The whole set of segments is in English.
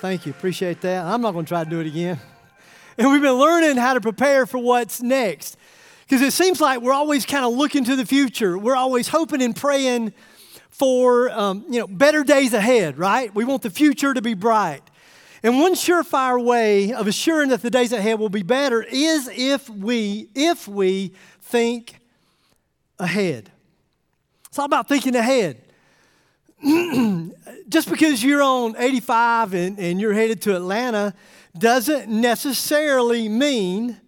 thank you, appreciate that. I'm not going to try to do it again. And we've been learning how to prepare for what's next. Because it seems like we're always kind of looking to the future. We're always hoping and praying for um, you know better days ahead, right? We want the future to be bright. And one surefire way of assuring that the days ahead will be better is if we if we think ahead. It's all about thinking ahead. Just because you're on 85 and, and you're headed to Atlanta doesn't necessarily mean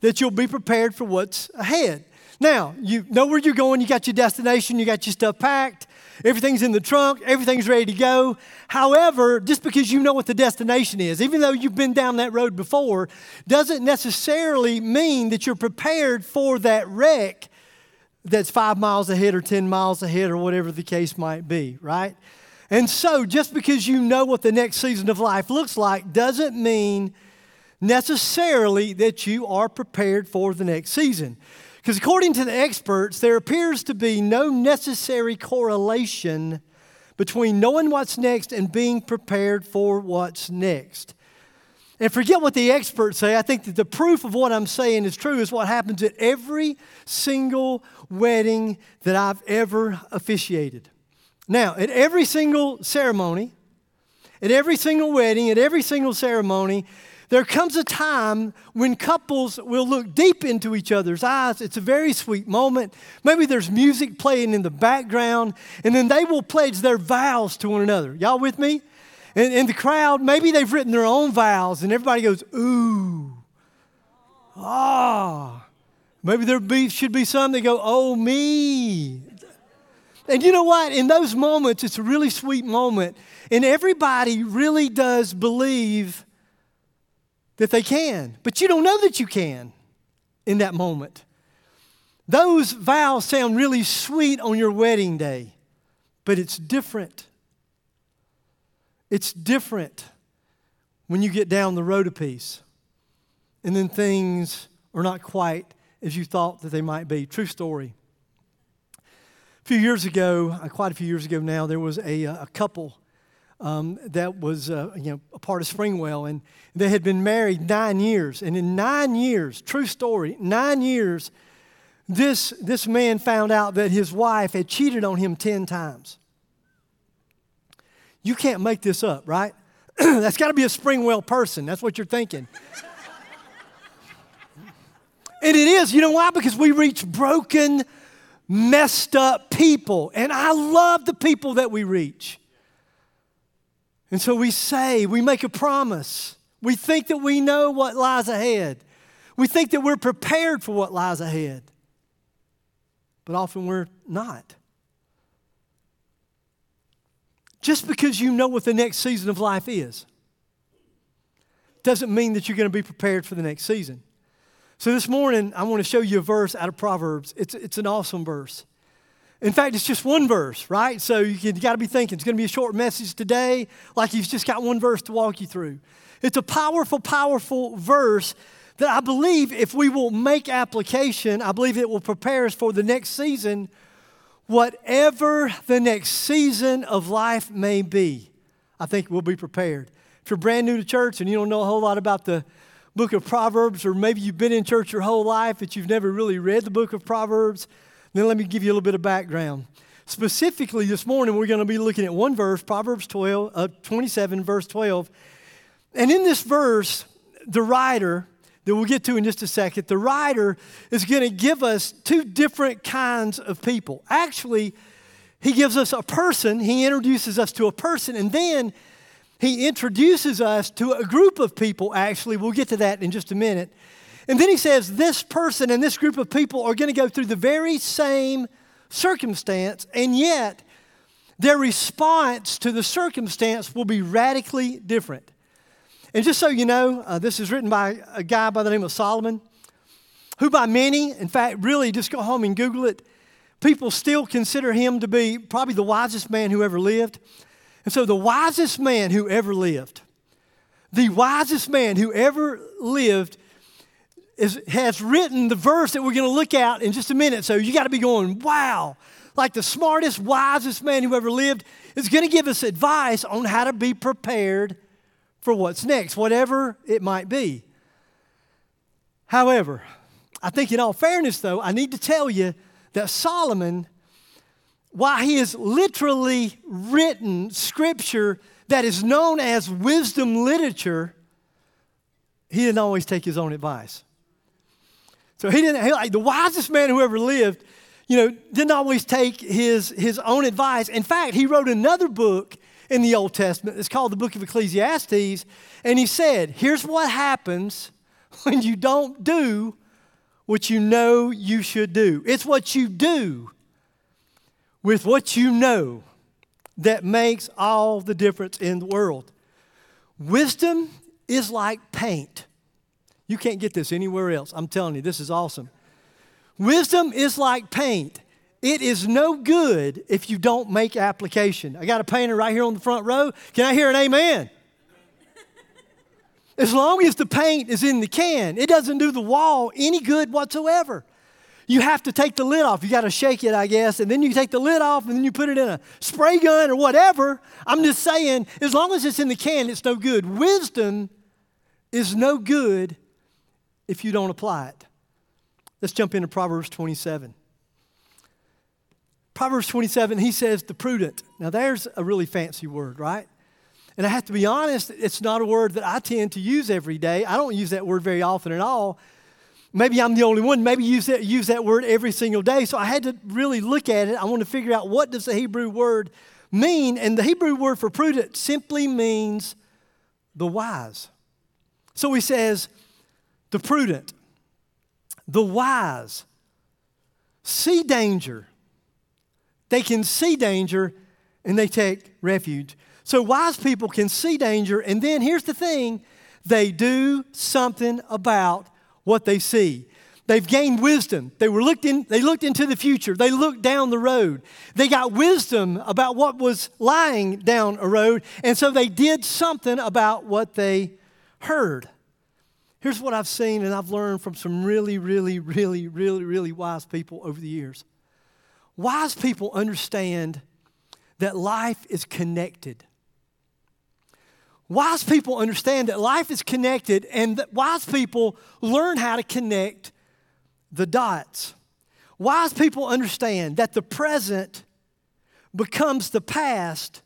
that you'll be prepared for what's ahead. Now, you know where you're going, you got your destination, you got your stuff packed, everything's in the trunk, everything's ready to go. However, just because you know what the destination is, even though you've been down that road before, doesn't necessarily mean that you're prepared for that wreck that's five miles ahead or 10 miles ahead or whatever the case might be, right? And so, just because you know what the next season of life looks like doesn't mean necessarily that you are prepared for the next season. Because according to the experts, there appears to be no necessary correlation between knowing what's next and being prepared for what's next. And forget what the experts say. I think that the proof of what I'm saying is true is what happens at every single wedding that I've ever officiated. Now, at every single ceremony, at every single wedding, at every single ceremony, there comes a time when couples will look deep into each other's eyes. It's a very sweet moment. Maybe there's music playing in the background, and then they will pledge their vows to one another. Y'all with me? And in the crowd, maybe they've written their own vows, and everybody goes, ooh, ah. Maybe there should be some that go, oh, me. And you know what? In those moments, it's a really sweet moment. And everybody really does believe that they can, but you don't know that you can in that moment. Those vows sound really sweet on your wedding day, but it's different. It's different when you get down the road a piece and then things are not quite as you thought that they might be. True story. A few years ago, uh, quite a few years ago now, there was a, uh, a couple um, that was uh, you know, a part of Springwell, and they had been married nine years. And in nine years, true story, nine years, this, this man found out that his wife had cheated on him 10 times. You can't make this up, right? That's got to be a Springwell person. That's what you're thinking. and it is. You know why? Because we reach broken, messed up people. And I love the people that we reach. And so we say, we make a promise. We think that we know what lies ahead. We think that we're prepared for what lies ahead. But often we're not. Just because you know what the next season of life is doesn't mean that you're going to be prepared for the next season. So this morning, I want to show you a verse out of Proverbs. It's, it's an awesome verse. In fact, it's just one verse, right? So you, you got to be thinking it's going to be a short message today, like you've just got one verse to walk you through. It's a powerful, powerful verse that I believe if we will make application, I believe it will prepare us for the next season, whatever the next season of life may be. I think we'll be prepared. If you're brand new to church and you don't know a whole lot about the book of Proverbs, or maybe you've been in church your whole life but you've never really read the book of Proverbs, then let me give you a little bit of background. Specifically, this morning we're going to be looking at one verse, Proverbs 12, uh, 27, verse 12. And in this verse, the writer, that we'll get to in just a second, the writer is going to give us two different kinds of people. Actually, he gives us a person, he introduces us to a person, and then he introduces us to a group of people, actually. We'll get to that in just a minute. And then he says, This person and this group of people are going to go through the very same circumstance, and yet their response to the circumstance will be radically different. And just so you know, uh, this is written by a guy by the name of Solomon, who by many, in fact, really just go home and Google it, people still consider him to be probably the wisest man who ever lived. And so, the wisest man who ever lived, the wisest man who ever lived, is, has written the verse that we're going to look at in just a minute. So, you got to be going, wow, like the smartest, wisest man who ever lived is going to give us advice on how to be prepared for what's next, whatever it might be. However, I think in all fairness, though, I need to tell you that Solomon, while he has literally written scripture that is known as wisdom literature, he didn't always take his own advice. So he didn't, he, like the wisest man who ever lived, you know, didn't always take his, his own advice. In fact, he wrote another book in the Old Testament. It's called the book of Ecclesiastes. And he said, Here's what happens when you don't do what you know you should do. It's what you do with what you know that makes all the difference in the world. Wisdom is like paint. You can't get this anywhere else. I'm telling you, this is awesome. Wisdom is like paint. It is no good if you don't make application. I got a painter right here on the front row. Can I hear an amen? As long as the paint is in the can, it doesn't do the wall any good whatsoever. You have to take the lid off. You got to shake it, I guess, and then you take the lid off and then you put it in a spray gun or whatever. I'm just saying, as long as it's in the can, it's no good. Wisdom is no good if you don't apply it. Let's jump into Proverbs 27. Proverbs 27, he says, the prudent. Now, there's a really fancy word, right? And I have to be honest, it's not a word that I tend to use every day. I don't use that word very often at all. Maybe I'm the only one. Maybe use that, use that word every single day. So I had to really look at it. I want to figure out what does the Hebrew word mean. And the Hebrew word for prudent simply means the wise. So he says, the prudent, the wise, see danger they can see danger and they take refuge. So wise people can see danger, and then here's the thing they do something about what they see. They've gained wisdom. They were looked in, they looked into the future. They looked down the road. They got wisdom about what was lying down a road, and so they did something about what they heard. Here's what I've seen and I've learned from some really, really, really, really, really wise people over the years. Wise people understand that life is connected. Wise people understand that life is connected, and that wise people learn how to connect the dots. Wise people understand that the present becomes the past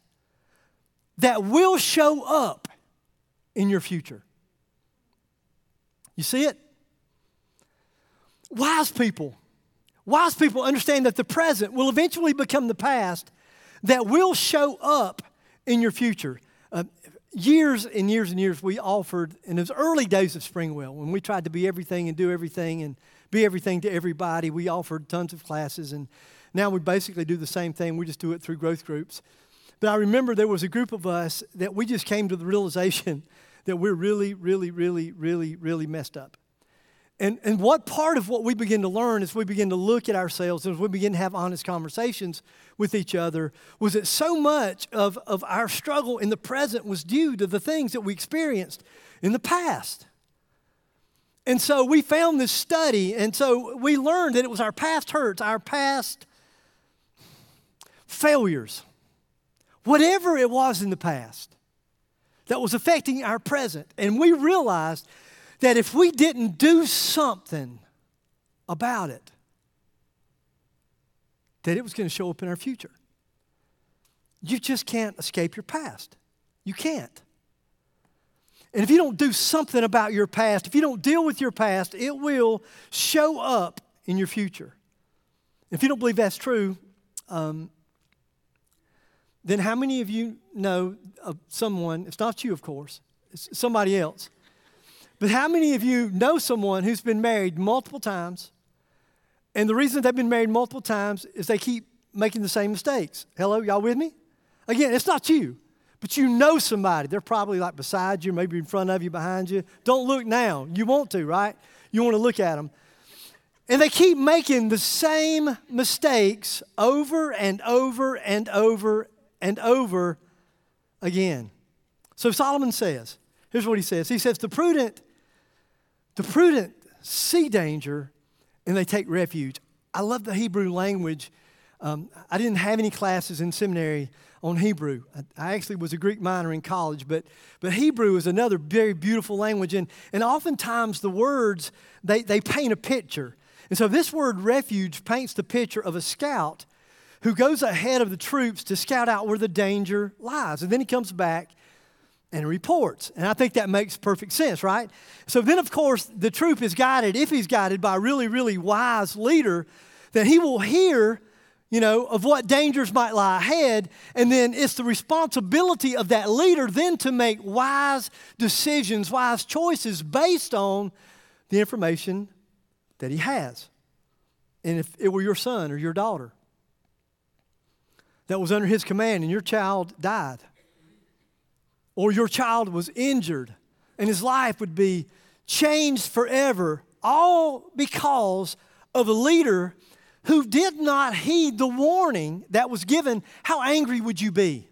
that will show up in your future. You see it? Wise people Wise people understand that the present will eventually become the past that will show up in your future. Uh, years and years and years, we offered in those early days of Springwell, when we tried to be everything and do everything and be everything to everybody, we offered tons of classes. And now we basically do the same thing, we just do it through growth groups. But I remember there was a group of us that we just came to the realization that we're really, really, really, really, really messed up. And, and what part of what we begin to learn as we begin to look at ourselves, and as we begin to have honest conversations with each other, was that so much of, of our struggle in the present was due to the things that we experienced in the past. And so we found this study, and so we learned that it was our past hurts, our past failures, whatever it was in the past that was affecting our present. And we realized that if we didn't do something about it, that it was going to show up in our future. You just can't escape your past. You can't. And if you don't do something about your past, if you don't deal with your past, it will show up in your future. If you don't believe that's true, um, then how many of you know of someone, it's not you, of course, it's somebody else, but how many of you know someone who's been married multiple times? And the reason they've been married multiple times is they keep making the same mistakes. Hello, y'all with me? Again, it's not you, but you know somebody. They're probably like beside you, maybe in front of you, behind you. Don't look now. You want to, right? You want to look at them. And they keep making the same mistakes over and over and over and over again. So Solomon says, here's what he says. He says, the prudent, the prudent see danger and they take refuge. I love the Hebrew language. Um, I didn't have any classes in seminary on Hebrew. I, I, actually was a Greek minor in college, but, but Hebrew is another very beautiful language. And, and oftentimes the words, they, they paint a picture. And so this word refuge paints the picture of a scout who goes ahead of the troops to scout out where the danger lies. And then he comes back and reports. And I think that makes perfect sense, right? So then, of course, the troop is guided, if he's guided by a really, really wise leader, then he will hear, you know, of what dangers might lie ahead. And then it's the responsibility of that leader then to make wise decisions, wise choices based on the information that he has. And if it were your son or your daughter that was under his command and your child died, or your child was injured and his life would be changed forever, all because of a leader who did not heed the warning that was given, how angry would you be?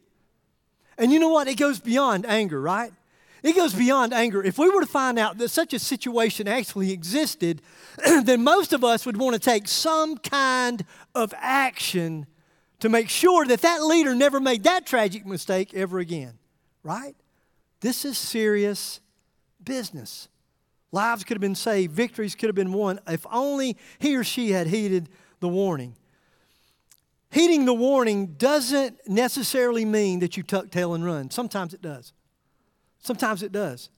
And you know what? It goes beyond anger, right? It goes beyond anger. If we were to find out that such a situation actually existed, then most of us would want to take some kind of action to make sure that that leader never made that tragic mistake ever again right? This is serious business. Lives could have been saved, victories could have been won if only he or she had heeded the warning. Heeding the warning doesn't necessarily mean that you tuck tail and run. Sometimes it does. Sometimes it does.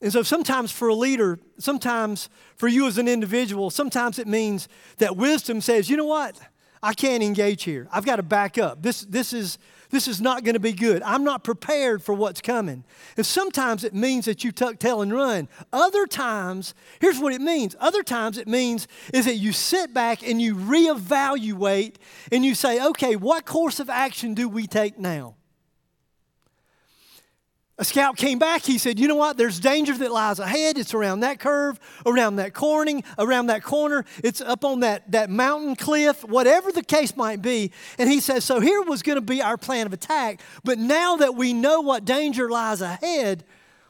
And so sometimes for a leader, sometimes for you as an individual, sometimes it means that wisdom says, you know what? I can't engage here. I've got to back up. This, this, is, this is not going to be good. I'm not prepared for what's coming. And sometimes it means that you tuck tail and run. Other times, here's what it means. Other times it means is that you sit back and you reevaluate and you say, okay, what course of action do we take now? A scout came back. He said, You know what? There's danger that lies ahead. It's around that curve, around that corning, around that corner. It's up on that, that mountain cliff, whatever the case might be. And he says, So here was going to be our plan of attack. But now that we know what danger lies ahead,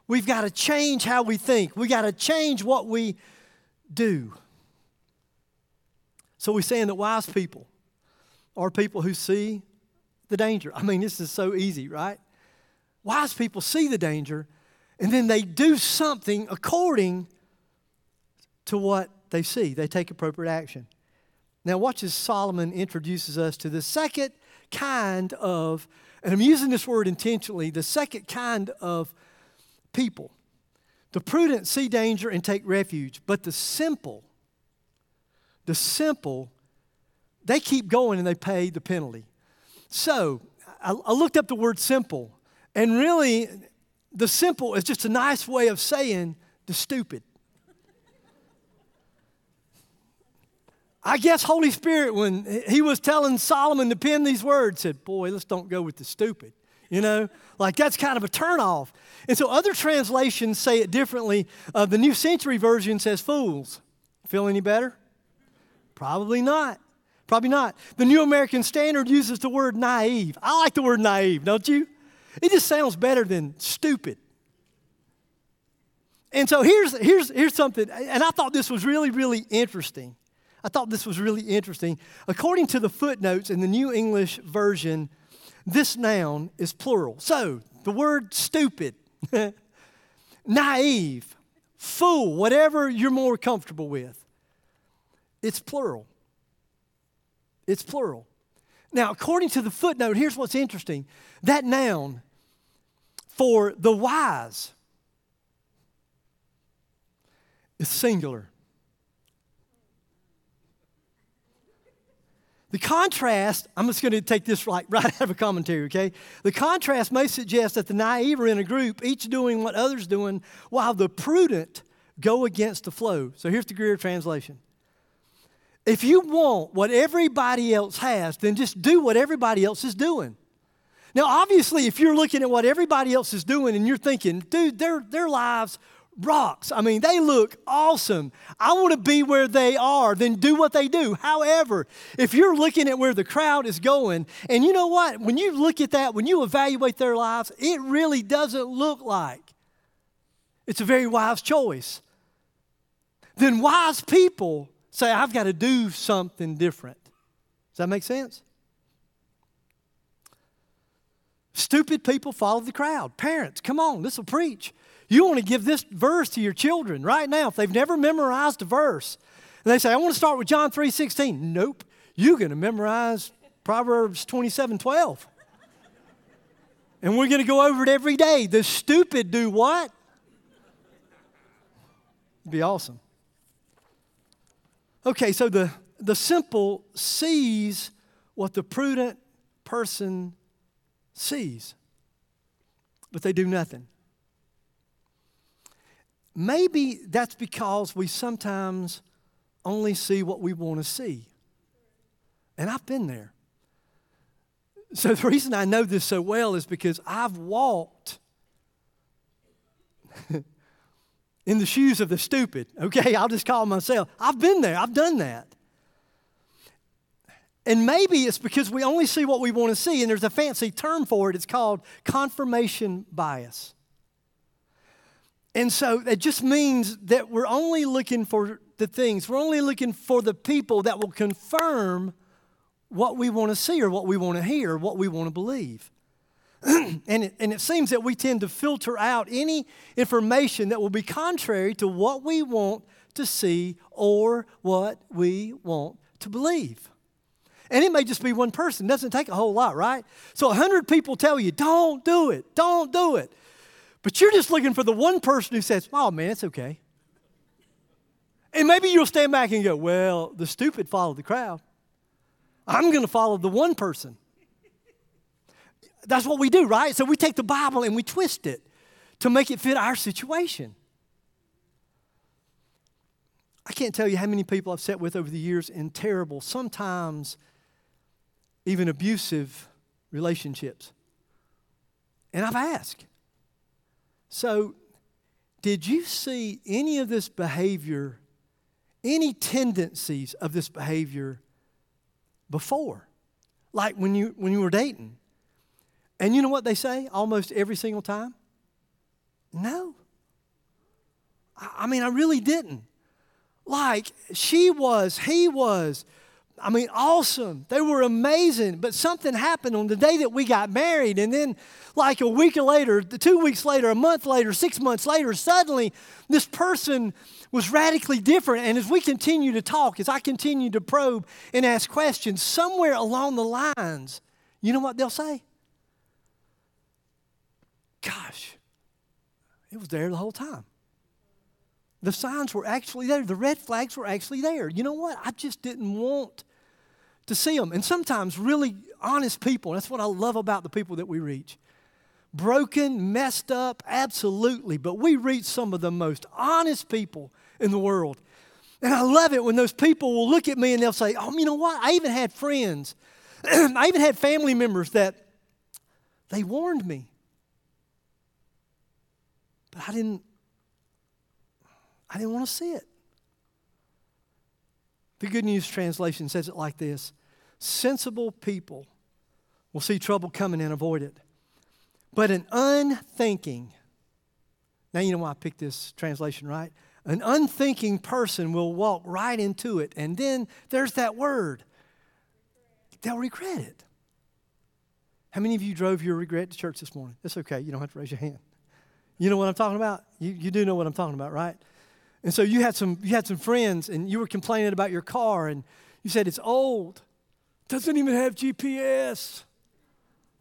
we've got to change how we think. We've got to change what we do. So we're saying that wise people are people who see the danger. I mean, this is so easy, right? Wise people see the danger and then they do something according to what they see. They take appropriate action. Now, watch as Solomon introduces us to the second kind of, and I'm using this word intentionally, the second kind of people. The prudent see danger and take refuge, but the simple, the simple, they keep going and they pay the penalty. So, I, I looked up the word simple and really, the simple is just a nice way of saying the stupid. I guess Holy Spirit, when he was telling Solomon to pen these words, said, Boy, let's don't go with the stupid. You know, like that's kind of a turnoff. And so other translations say it differently. Uh, the New Century Version says fools. Feel any better? Probably not. Probably not. The New American Standard uses the word naive. I like the word naive, don't you? It just sounds better than stupid. And so here's, here's, here's something, and I thought this was really, really interesting. I thought this was really interesting. According to the footnotes in the New English Version, this noun is plural. So the word stupid, naive, fool, whatever you're more comfortable with, it's plural. It's plural. Now, according to the footnote, here's what's interesting that noun for the wise is singular. The contrast, I'm just going to take this right, right out of a commentary, okay? The contrast may suggest that the naive are in a group, each doing what others doing, while the prudent go against the flow. So here's the Greer translation. If you want what everybody else has, then just do what everybody else is doing. Now, obviously, if you're looking at what everybody else is doing and you're thinking, dude, their, their lives rocks. I mean, they look awesome. I want to be where they are, then do what they do. However, if you're looking at where the crowd is going, and you know what? When you look at that, when you evaluate their lives, it really doesn't look like it's a very wise choice. Then wise people say, I've got to do something different. Does that make sense? Stupid people follow the crowd. Parents, come on, this will preach. You want to give this verse to your children right now if they've never memorized a verse. And they say, I want to start with John 3 16. Nope. You're going to memorize Proverbs 27 12. And we're going to go over it every day. The stupid do what? It'd be awesome. Okay, so the, the simple sees what the prudent person sees, but they do nothing. Maybe that's because we sometimes only see what we want to see. And I've been there. So the reason I know this so well is because I've walked in the shoes of the stupid. Okay, I'll just call myself. I've been there, I've done that. And maybe it's because we only see what we want to see, and there's a fancy term for it. It's called confirmation bias. And so it just means that we're only looking for the things, we're only looking for the people that will confirm what we want to see or what we want to hear, or what we want to believe. and, it, and it seems that we tend to filter out any information that will be contrary to what we want to see or what we want to believe. And it may just be one person. It doesn't take a whole lot, right? So a hundred people tell you, don't do it, don't do it. But you're just looking for the one person who says, oh man, it's okay. And maybe you'll stand back and go, well, the stupid follow the crowd. I'm going to follow the one person. That's what we do, right? So we take the Bible and we twist it to make it fit our situation. I can't tell you how many people I've sat with over the years in terrible, sometimes even abusive relationships. And I've asked, so did you see any of this behavior, any tendencies of this behavior before? Like when you, when you were dating? And you know what they say almost every single time? No. I mean, I really didn't. Like, she was, he was, I mean, awesome. They were amazing. But something happened on the day that we got married. And then, like a week later, two weeks later, a month later, six months later, suddenly this person was radically different. And as we continue to talk, as I continue to probe and ask questions, somewhere along the lines, you know what they'll say? Gosh, it was there the whole time. The signs were actually there. The red flags were actually there. You know what? I just didn't want to see them. And sometimes, really honest people, that's what I love about the people that we reach. Broken, messed up, absolutely. But we reach some of the most honest people in the world. And I love it when those people will look at me and they'll say, Oh, you know what? I even had friends, I even had family members that they warned me. But I didn't I didn't want to see it. The Good News Translation says it like this Sensible people will see trouble coming and avoid it. But an unthinking, now you know why I picked this translation, right? An unthinking person will walk right into it. And then there's that word they'll regret it. How many of you drove your regret to church this morning? It's okay. You don't have to raise your hand. You know what I'm talking about? You, you do know what I'm talking about, right? And so you had some you had some friends and you were complaining about your car and you said it's old. Doesn't even have GPS.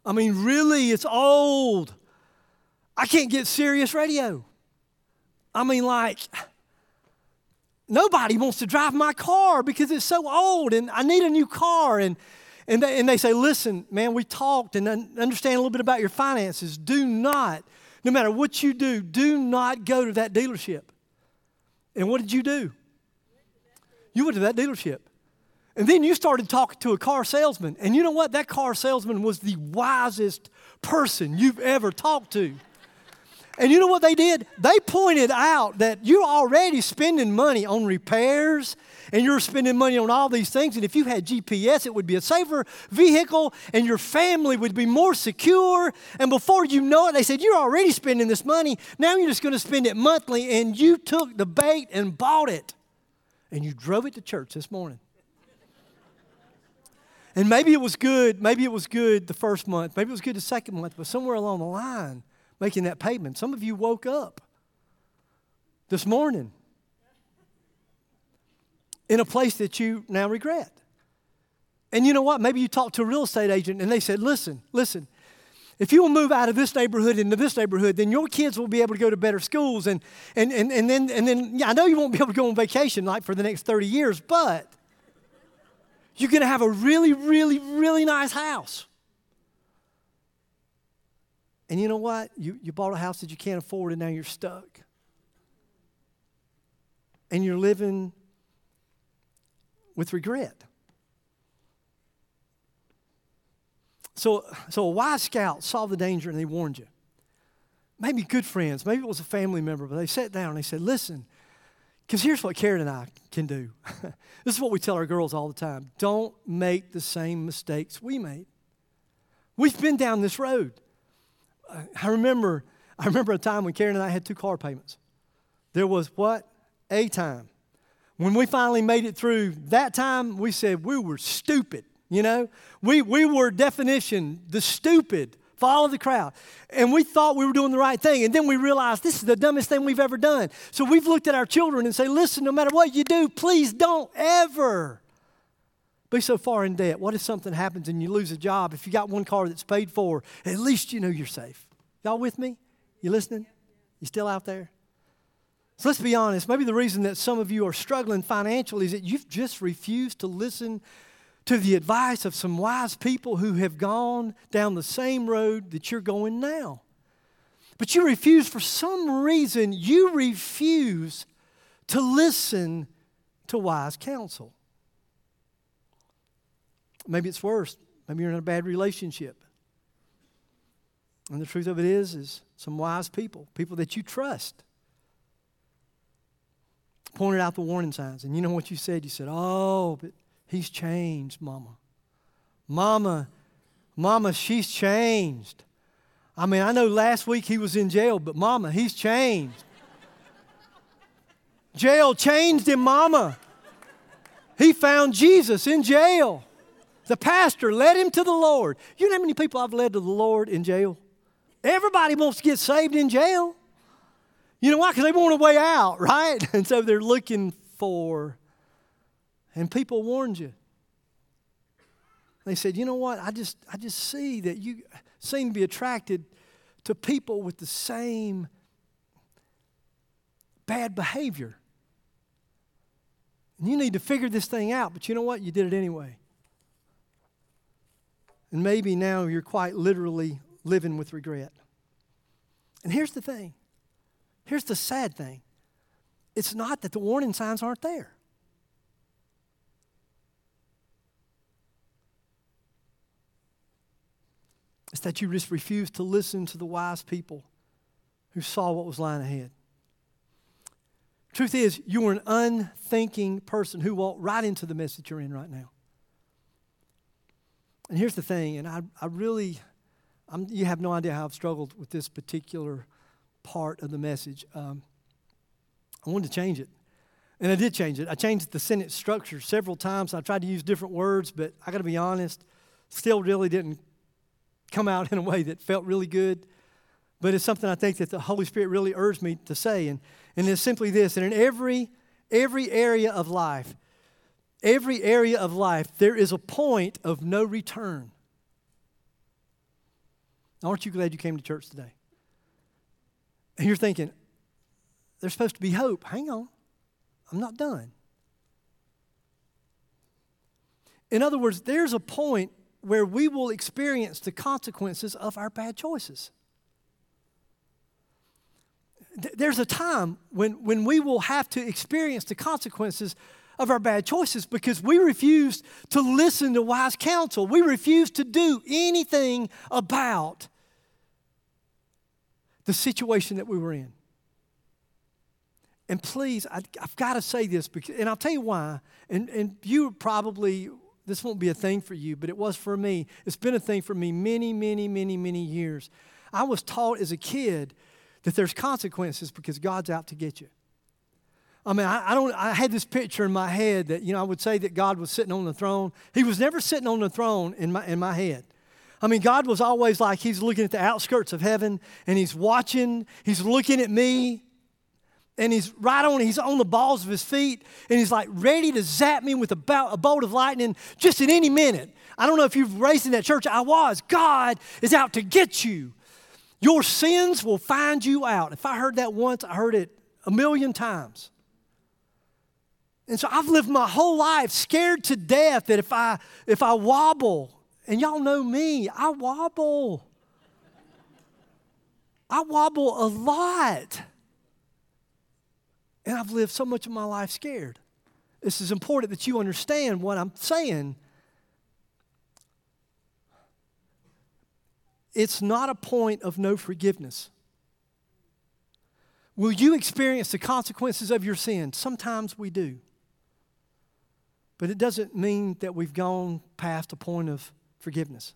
I mean, really, it's old. I can't get Sirius radio. I mean, like, nobody wants to drive my car because it's so old and I need a new car. And, and, they, and they say, listen, man, we talked and understand a little bit about your finances. Do not, no matter what you do, do not go to that dealership. And what did you do? You went to that dealership. And then you started talking to a car salesman. And you know what? That car salesman was the wisest person you've ever talked to. And you know what they did? They pointed out that you're already spending money on repairs and you're spending money on all these things. And if you had GPS, it would be a safer vehicle and your family would be more secure. And before you know it, they said, You're already spending this money. Now you're just going to spend it monthly. And you took the bait and bought it. And you drove it to church this morning. And maybe it was good, maybe it was good the first month, maybe it was good the second month, but somewhere along the line, making that payment, some of you woke up this morning in a place that you now regret. And you know what? Maybe you talked to a real estate agent and they said, listen, listen, if you will move out of this neighborhood into this neighborhood, then your kids will be able to go to better schools. And, and, and, and then, and then yeah, I know you won't be able to go on vacation like for the next 30 years, but you're going to have a really, really, really nice house. And you know what? You, you bought a house that you can't afford, and now you're stuck. And you're living with regret. So, so a wise scout saw the danger and they warned you. Maybe good friends, maybe it was a family member, but they sat down and they said, Listen, because here's what Karen and I can do. this is what we tell our girls all the time don't make the same mistakes we made. We've been down this road. I remember, I remember a time when Karen and I had two car payments. There was what? A time. When we finally made it through that time, we said we were stupid, you know? We, we were definition, the stupid follow the crowd. And we thought we were doing the right thing. And then we realized this is the dumbest thing we've ever done. So we've looked at our children and say, listen, no matter what you do, please don't ever be so far in debt. What if something happens and you lose a job? If you got one car that's paid for, at least you know you're safe. Y'all with me? You listening? You still out there? So let's be honest. Maybe the reason that some of you are struggling financially is that you've just refused to listen to the advice of some wise people who have gone down the same road that you're going now. But you refuse, for some reason, you refuse to listen to wise counsel. Maybe it's worse. Maybe you're in a bad relationship. And the truth of it is, is some wise people, people that you trust, pointed out the warning signs. And you know what you said? You said, Oh, but He's changed, Mama. Mama, Mama, she's changed. I mean, I know last week he was in jail, but Mama, he's changed. jail changed him, Mama. He found Jesus in jail. The pastor led him to the Lord. You know how many people I've led to the Lord in jail? Everybody wants to get saved in jail. You know why? Because they want a way out, right? And so they're looking for and people warned you. They said, you know what? I just, I just see that you seem to be attracted to people with the same bad behavior. And you need to figure this thing out, but you know what? You did it anyway. And maybe now you're quite literally living with regret. And here's the thing here's the sad thing it's not that the warning signs aren't there. It's that you just refused to listen to the wise people who saw what was lying ahead. Truth is, you were an unthinking person who walked right into the mess that you're in right now. And here's the thing, and I, I really, I'm, you have no idea how I've struggled with this particular part of the message. Um, I wanted to change it. And I did change it. I changed the sentence structure several times. I tried to use different words, but I got to be honest, still really didn't come out in a way that felt really good, but it's something I think that the Holy Spirit really urged me to say. And, and it's simply this that in every, every area of life, every area of life, there is a point of no return. Aren't you glad you came to church today? And you're thinking, there's supposed to be hope. Hang on, I'm not done. In other words, there's a point where we will experience the consequences of our bad choices. There's a time when, when we will have to experience the consequences of our bad choices because we refused to listen to wise counsel. We refused to do anything about the situation that we were in. And please, I, have got to say this, because, and I'll tell you why. And, and you probably, this won't be a thing for you, but it was for me. It's been a thing for me many, many, many, many years. I was taught as a kid that there's consequences because God's out to get you. I mean, I, I, don't. I had this picture in my head that you know I would say that God was sitting on the throne. He was never sitting on the throne in my in my head. I mean, God was always like He's looking at the outskirts of heaven and He's watching. He's looking at me, and He's right on. He's on the balls of His feet, and He's like ready to zap me with a, a bolt of lightning just in any minute. I don't know if you've raised in that church. I was. God is out to get you. Your sins will find you out. If I heard that once, I heard it a million times. And so I've lived my whole life scared to death that if I if I wobble, and y'all know me, I wobble. I wobble a lot. And I've lived so much of my life scared. This is important that you understand what I'm saying. It's not a point of no forgiveness. Will you experience the consequences of your sin? Sometimes we do. But it doesn't mean that we've gone past a point of forgiveness.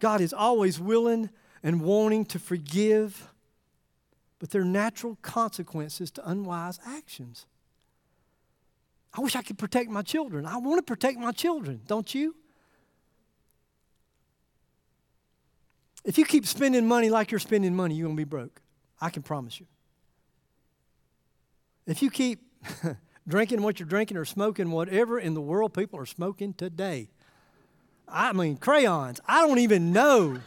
God is always willing and wanting to forgive, but there are natural consequences to unwise actions. I wish I could protect my children. I want to protect my children, don't you? If you keep spending money like you're spending money, you're going to be broke. I can promise you. If you keep drinking what you're drinking or smoking whatever in the world people are smoking today. I mean, crayons. I don't even know.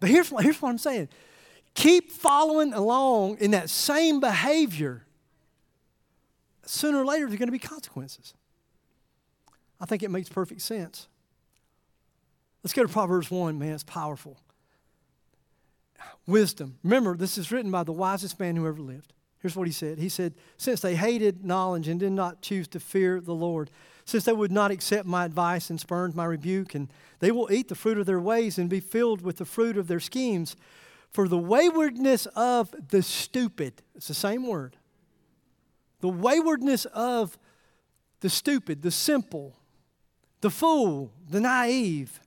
But here's, here's what I'm saying keep following along in that same behavior. Sooner or later, there's going to be consequences. I think it makes perfect sense. Let's go to Proverbs 1, man, it's powerful. Wisdom. Remember, this is written by the wisest man who ever lived. Here's what he said He said, Since they hated knowledge and did not choose to fear the Lord, since they would not accept my advice and spurned my rebuke, and they will eat the fruit of their ways and be filled with the fruit of their schemes. For the waywardness of the stupid, it's the same word. The waywardness of the stupid, the simple, the fool, the naive,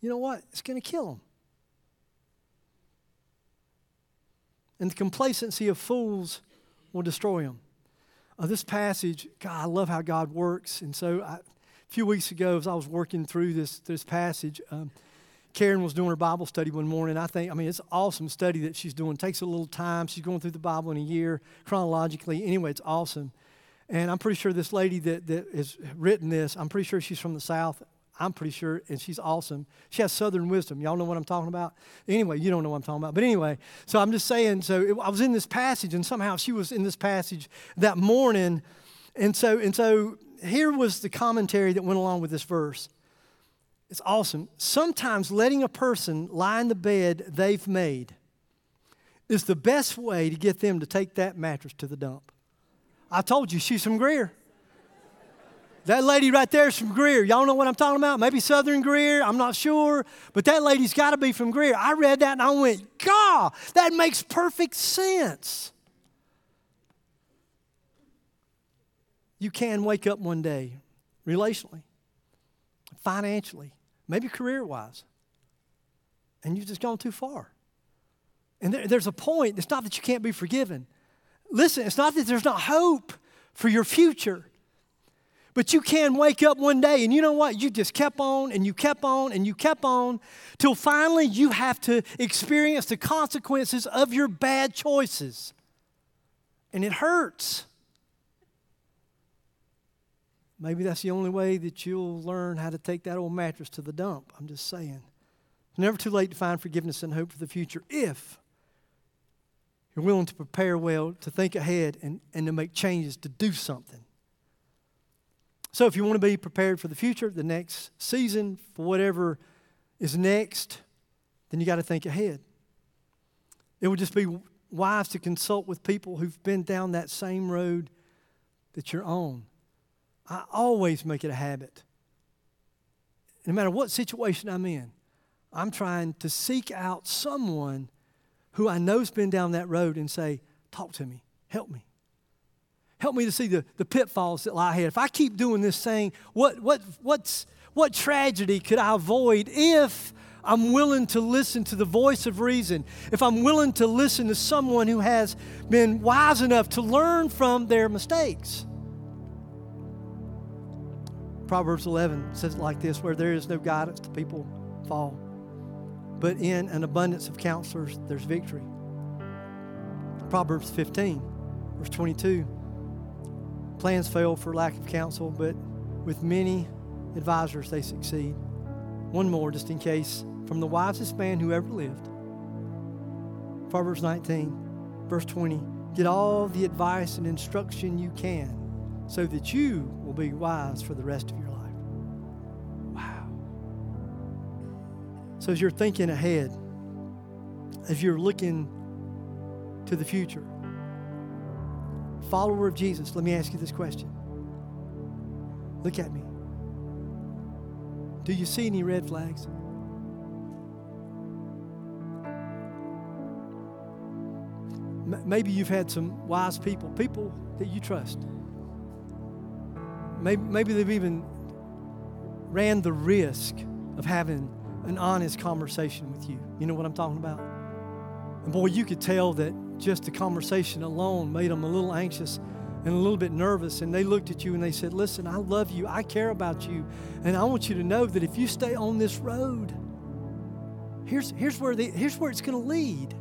you know what? It's going to kill them. And the complacency of fools will destroy them. Uh, this passage, God, I love how God works. And so I, a few weeks ago, as I was working through this, this passage, um, Karen was doing her Bible study one morning. I think, I mean, it's awesome study that she's doing. It takes a little time. She's going through the Bible in a year chronologically. Anyway, it's awesome. And I'm pretty sure this lady that, that has written this, I'm pretty sure she's from the South. I'm pretty sure, and she's awesome. She has southern wisdom. Y'all know what I'm talking about? Anyway, you don't know what I'm talking about. But anyway, so I'm just saying, so it, I was in this passage, and somehow she was in this passage that morning. And so, and so here was the commentary that went along with this verse. It's awesome. Sometimes letting a person lie in the bed they've made is the best way to get them to take that mattress to the dump. I told you she's from Greer. That lady right there is from Greer. Y'all know what I'm talking about? Maybe Southern Greer. I'm not sure. But that lady's got to be from Greer. I read that and I went, God, that makes perfect sense. You can wake up one day relationally, financially, maybe career wise, and you've just gone too far. And there, there's a point, it's not that you can't be forgiven. Listen, it's not that there's not hope for your future. But you can wake up one day and you know what? You just kept on and you kept on and you kept on till finally you have to experience the consequences of your bad choices. And it hurts. Maybe that's the only way that you'll learn how to take that old mattress to the dump. I'm just saying. It's never too late to find forgiveness and hope for the future if you're willing to prepare well, to think ahead, and, and to make changes to do something. So, if you want to be prepared for the future, the next season, for whatever is next, then you got to think ahead. It would just be wise to consult with people who've been down that same road that you're on, I always make it a habit. No matter what situation I'm in, I'm trying to seek out someone who I know's been down that road and say, Talk to me, help me. Help me to see the, the pitfalls that lie ahead. If I keep doing this thing, what, what, what's, what tragedy could I avoid if I'm willing to listen to the voice of reason, if I'm willing to listen to someone who has been wise enough to learn from their mistakes. Proverbs 11 says it like this where there is no guidance, the people fall. But in an abundance of counselors, there's victory. Proverbs 15, verse 22 plans fail for lack of counsel, but with many advisors, they succeed. One more, just in case from the wisest man who ever lived. Proverbs 19, verse 20. Get all the advice and instruction you can so that you will be wise for the rest of your life. Wow. So, as you're thinking ahead, as you're looking to the future, follower of Jesus, let me ask you this question. Look at me. Do you see any red flags? maybe you've had some wise people, people that you trust. Maybe, maybe they've even ran the risk of having an honest conversation with you. You know what I'm talking about? And boy, you could tell that just the conversation alone made them a little anxious and a little bit nervous. And they looked at you and they said, Listen, I love you. I care about you. And I want you to know that if you stay on this road, here's, here's, where, the, here's where it's going to lead.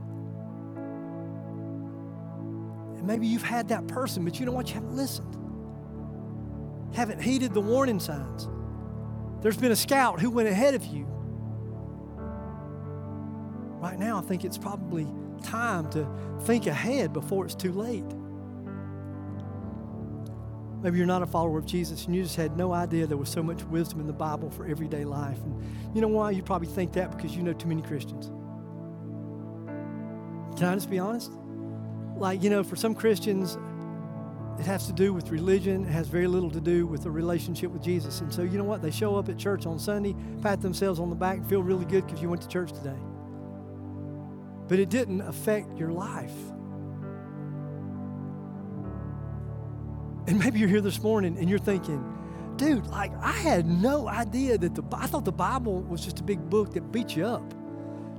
And maybe you've had that person, but you know what? You haven't listened. Haven't heeded the warning signs. There's been a scout who went ahead of you. Right now, I think it's probably time to think ahead before it's too late. Maybe you're not a follower of Jesus and you just had no idea there was so much wisdom in the Bible for everyday life. And you know why? You probably think that because you know too many Christians. Can I just be honest? like, you know, for some Christians, it has to do with religion. It has very little to do with a relationship with Jesus. And so, you know what? They show up at church on Sunday, pat themselves on the back, and feel really good because you went to church today. But it didn't affect your life. And maybe you're here this morning and you're thinking, dude, like, I had no idea that the, I thought the Bible was just a big book that beat you up,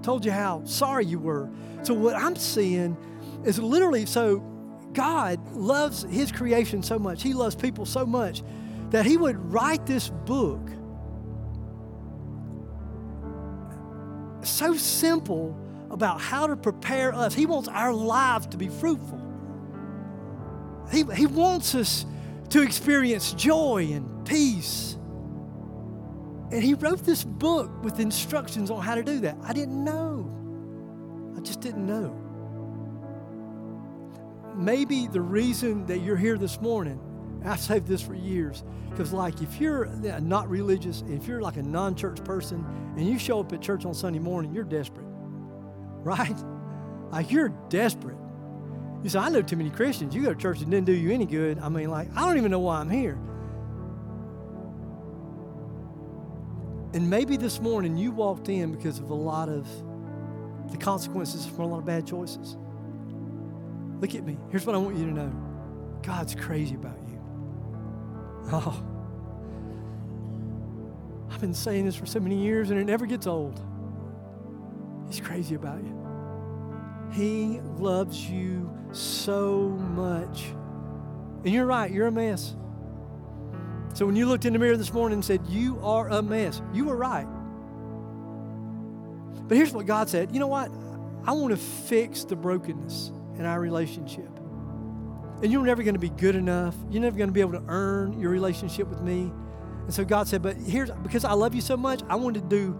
told you how sorry you were. So, what I'm seeing is literally so God loves his creation so much, he loves people so much that he would write this book so simple about how to prepare us. He wants our lives to be fruitful. He, he wants us to experience joy and peace. And he wrote this book with instructions on how to do that. I didn't know. I just didn't know maybe the reason that you're here this morning, I've saved this for years, because like if you're not religious, if you're like a non-church person and you show up at church on Sunday morning, you're desperate, right? Like you're desperate. You say, I know too many Christians. You go to church and didn't do you any good. I mean, like, I don't even know why I'm here. And maybe this morning you walked in because of a lot of the consequences from a lot of bad choices. Look at me. Here's what I want you to know God's crazy about you. Oh, I've been saying this for so many years and it never gets old. He's crazy about you. He loves you so much. And you're right, you're a mess. So when you looked in the mirror this morning and said, You are a mess, you were right. But here's what God said You know what? I want to fix the brokenness in our relationship. And you're never going to be good enough. You're never going to be able to earn your relationship with me. And so God said, But here's because I love you so much, I want to do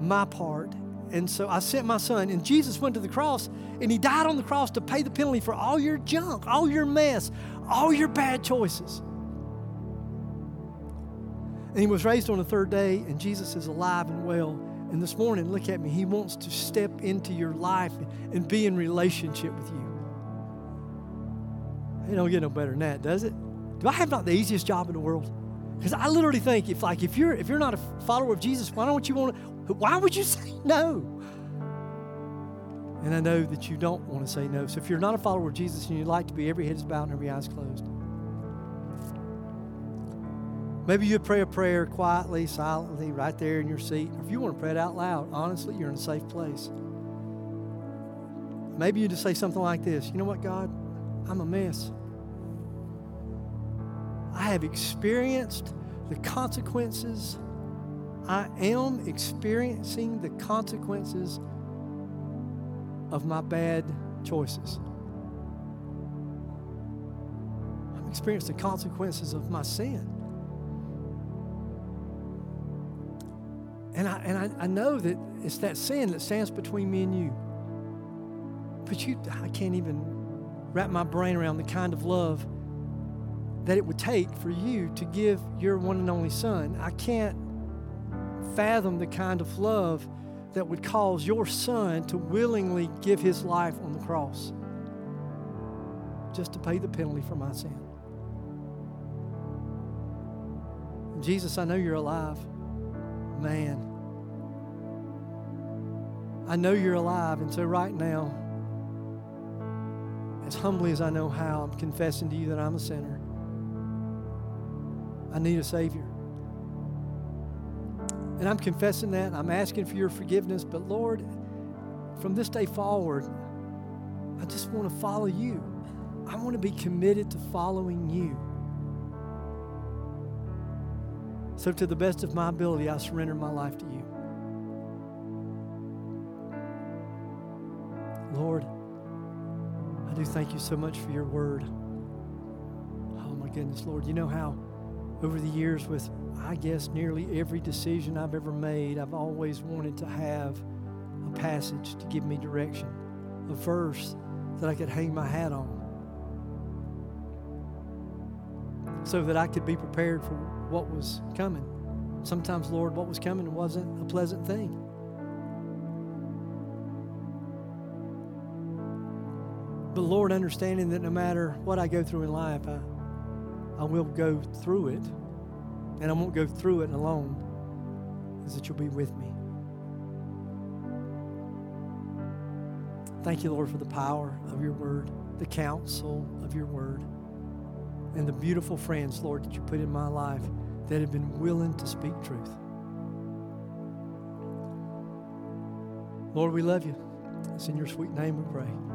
my part. And so I sent my son, and Jesus went to the cross, and he died on the cross to pay the penalty for all your junk, all your mess, all your bad choices. And he was raised on the third day, and Jesus is alive and well and this morning, look at me. He wants to step into your life and be in relationship with you. It don't get no better than that, does it? Do I have not the easiest job in the world? Because I literally think if like if you're if you're not a follower of Jesus, why don't you want to? Why would you say no? And I know that you don't want to say no. So if you're not a follower of Jesus and you'd like to be, every head is bowed and every eye is closed. Maybe you'd pray a prayer quietly, silently, right there in your seat. If you want to pray it out loud, honestly, you're in a safe place. Maybe you just say something like this You know what, God? I'm a mess. I have experienced the consequences. I am experiencing the consequences of my bad choices. I'm experiencing the consequences of my sin. And I, and I, I know that it's that sin that stands between me and you. But you, I can't even wrap my brain around the kind of love that it would take for you to give your one and only son. I can't fathom the kind of love that would cause your son to willingly give his life on the cross just to pay the penalty for my sin. Jesus, I know you're alive. Man. I know you're alive, and so right now, as humbly as I know how, I'm confessing to you that I'm a sinner. I need a Savior. And I'm confessing that. I'm asking for your forgiveness. But Lord, from this day forward, I just want to follow you. I want to be committed to following you. So, to the best of my ability, I surrender my life to you. Lord, I do thank you so much for your word. Oh my goodness, Lord, you know how over the years, with I guess nearly every decision I've ever made, I've always wanted to have a passage to give me direction, a verse that I could hang my hat on, so that I could be prepared for what was coming. Sometimes, Lord, what was coming wasn't a pleasant thing. But Lord, understanding that no matter what I go through in life, I, I will go through it, and I won't go through it alone, is that you'll be with me. Thank you, Lord, for the power of your word, the counsel of your word, and the beautiful friends, Lord, that you put in my life that have been willing to speak truth. Lord, we love you. It's in your sweet name we pray.